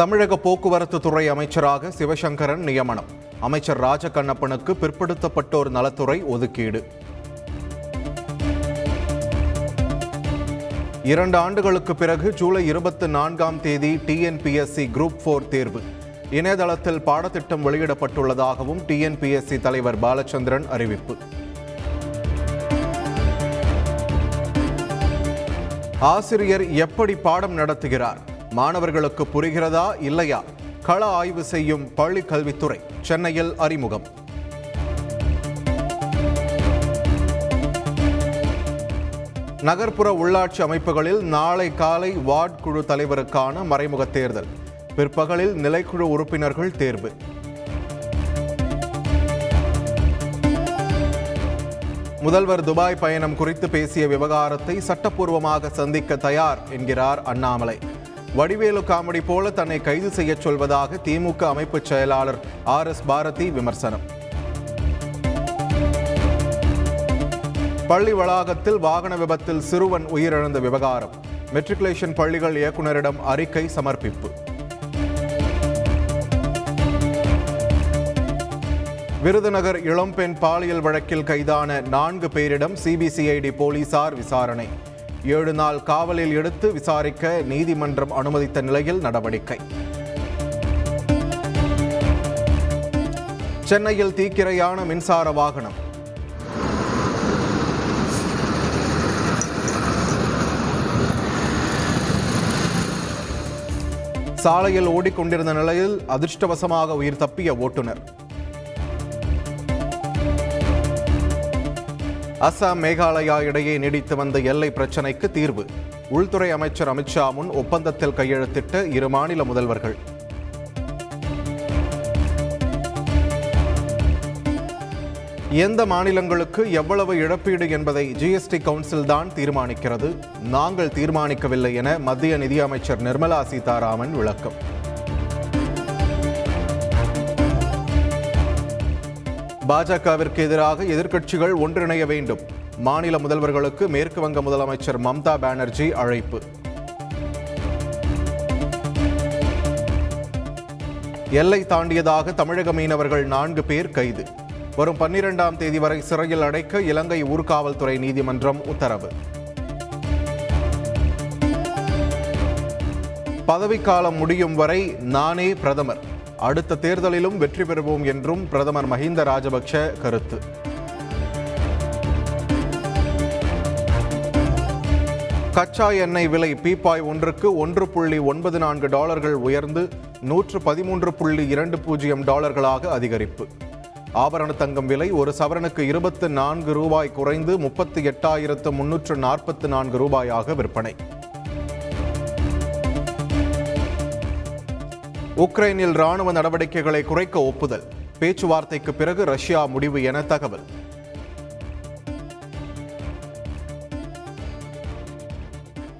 தமிழக போக்குவரத்து துறை அமைச்சராக சிவசங்கரன் நியமனம். அமைச்சர் ராஜகண்ணப்பனுக்கு பிற்படுத்தப்பட்டோர் நலத்துறை ஒதுக்கீடு. இரண்டு ஆண்டுகளுக்கு பிறகு ஜூலை இருபத்தி நான்காம் தேதி டிஎன்பிஎஸ்சி குரூப் ஃபோர் தேர்வு. இணையதளத்தில் பாடத்திட்டம் வெளியிடப்பட்டுள்ளதாகவும் டிஎன்பிஎஸ்சி தலைவர் பாலச்சந்திரன் அறிவிப்பு. ஆசிரியர் எப்படி பாடம் நடத்துகிறார்? மாணவர்களுக்கு புரிகிறதா இல்லையா? கள ஆய்வு செய்யும் பள்ளி கல்வித்துறை சென்னையில் அறிமுகம். நகர்ப்புற உள்ளாட்சி அமைப்புகளில் நாளை காலை வார்டு குழு தலைவருக்கான மறைமுக தேர்தல். பிற்பகலில் நிலைக்குழு உறுப்பினர்கள் தேர்வு. முதல்வர் துபாய் பயணம் குறித்து பேசிய விவகாரத்தை சட்டப்பூர்வமாக சந்திக்க தயார் என்கிறார் அண்ணாமலை. வடிவேலு காமெடி போல தன்னை கைது செய்யச் சொல்வதாக திமுக அமைப்பு செயலாளர் ஆர் எஸ் பாரதி விமர்சனம். பள்ளி வளாகத்தில் வாகன விபத்தில் சிறுவன் உயிரிழந்த விவகாரம். மெட்ரிகுலேஷன் பள்ளிகள் இயக்குநரிடம் அறிக்கை சமர்ப்பிப்பு. விருதுநகர் இளம்பெண் பாலியல் வழக்கில் கைதான நான்கு பேரிடம் சிபிசிஐடி போலீசார் விசாரணை. ஏழு நாள் காவலில் எடுத்து விசாரிக்க நீதிமன்றம் அனுமதித்த நிலையில் நடவடிக்கை. சென்னையில் தீக்கிரையான மின்சார வாகனம். சாலையில் ஓடிக்கொண்டிருந்த நிலையில் அதிர்ஷ்டவசமாக உயிர் தப்பிய ஓட்டுநர். அசாம் மேகாலயா இடையே நீடித்து வந்த எல்லை பிரச்சினைக்கு தீர்வு. உள்துறை அமைச்சர் அமித்ஷா முன் ஒப்பந்தத்தில் கையெழுத்திட்ட இரு மாநில முதல்வர்கள். எந்த மாநிலங்களுக்கு எவ்வளவு இழப்பீடு என்பதை ஜிஎஸ்டி கவுன்சில் தான் தீர்மானிக்கிறது. நாங்கள் தீர்மானிக்கவில்லை என மத்திய நிதியமைச்சர் நிர்மலா சீதாராமன் விளக்கம். பாஜகவிற்கு எதிராக எதிர்க்கட்சிகள் ஒன்றிணைய வேண்டும். மாநில முதல்வர்களுக்கு மேற்கு வங்க முதலமைச்சர் மம்தா பானர்ஜி அழைப்பு. எல்லை தாண்டியதாக தமிழக மீனவர்கள் நான்கு பேர் கைது. வரும் பன்னிரெண்டாம் தேதி வரை சிறையில் அடைக்க இலங்கை ஊர்காவல்துறை நீதிமன்றம் உத்தரவு. பதவிக்காலம் முடியும் வரை நானே பிரதமர். அடுத்த தேர்தலிலும் வெற்றி பெறுவோம் என்றும் பிரதமர் மஹிந்த ராஜபக்ஷ கருத்து. கச்சா எண்ணெய் விலை பீப்பாய் ஒன்றுக்கு ஒன்று புள்ளி ஒன்பது நான்கு டாலர்கள் உயர்ந்து நூற்று பதிமூன்று புள்ளி இரண்டு பூஜ்ஜியம் டாலர்களாக அதிகரிப்பு. ஆபரண தங்கம் விலை ஒரு சவரனுக்கு இருபத்து நான்கு ரூபாய் குறைந்து முப்பத்தி எட்டாயிரத்து முன்னூற்று நாற்பத்து நான்கு ரூபாயாக விற்பனை. உக்ரைனில் ராணுவ நடவடிக்கைகளை குறைக்க ஒப்புதல். பேச்சுவார்த்தைக்கு பிறகு ரஷ்யா முடிவு என தகவல்.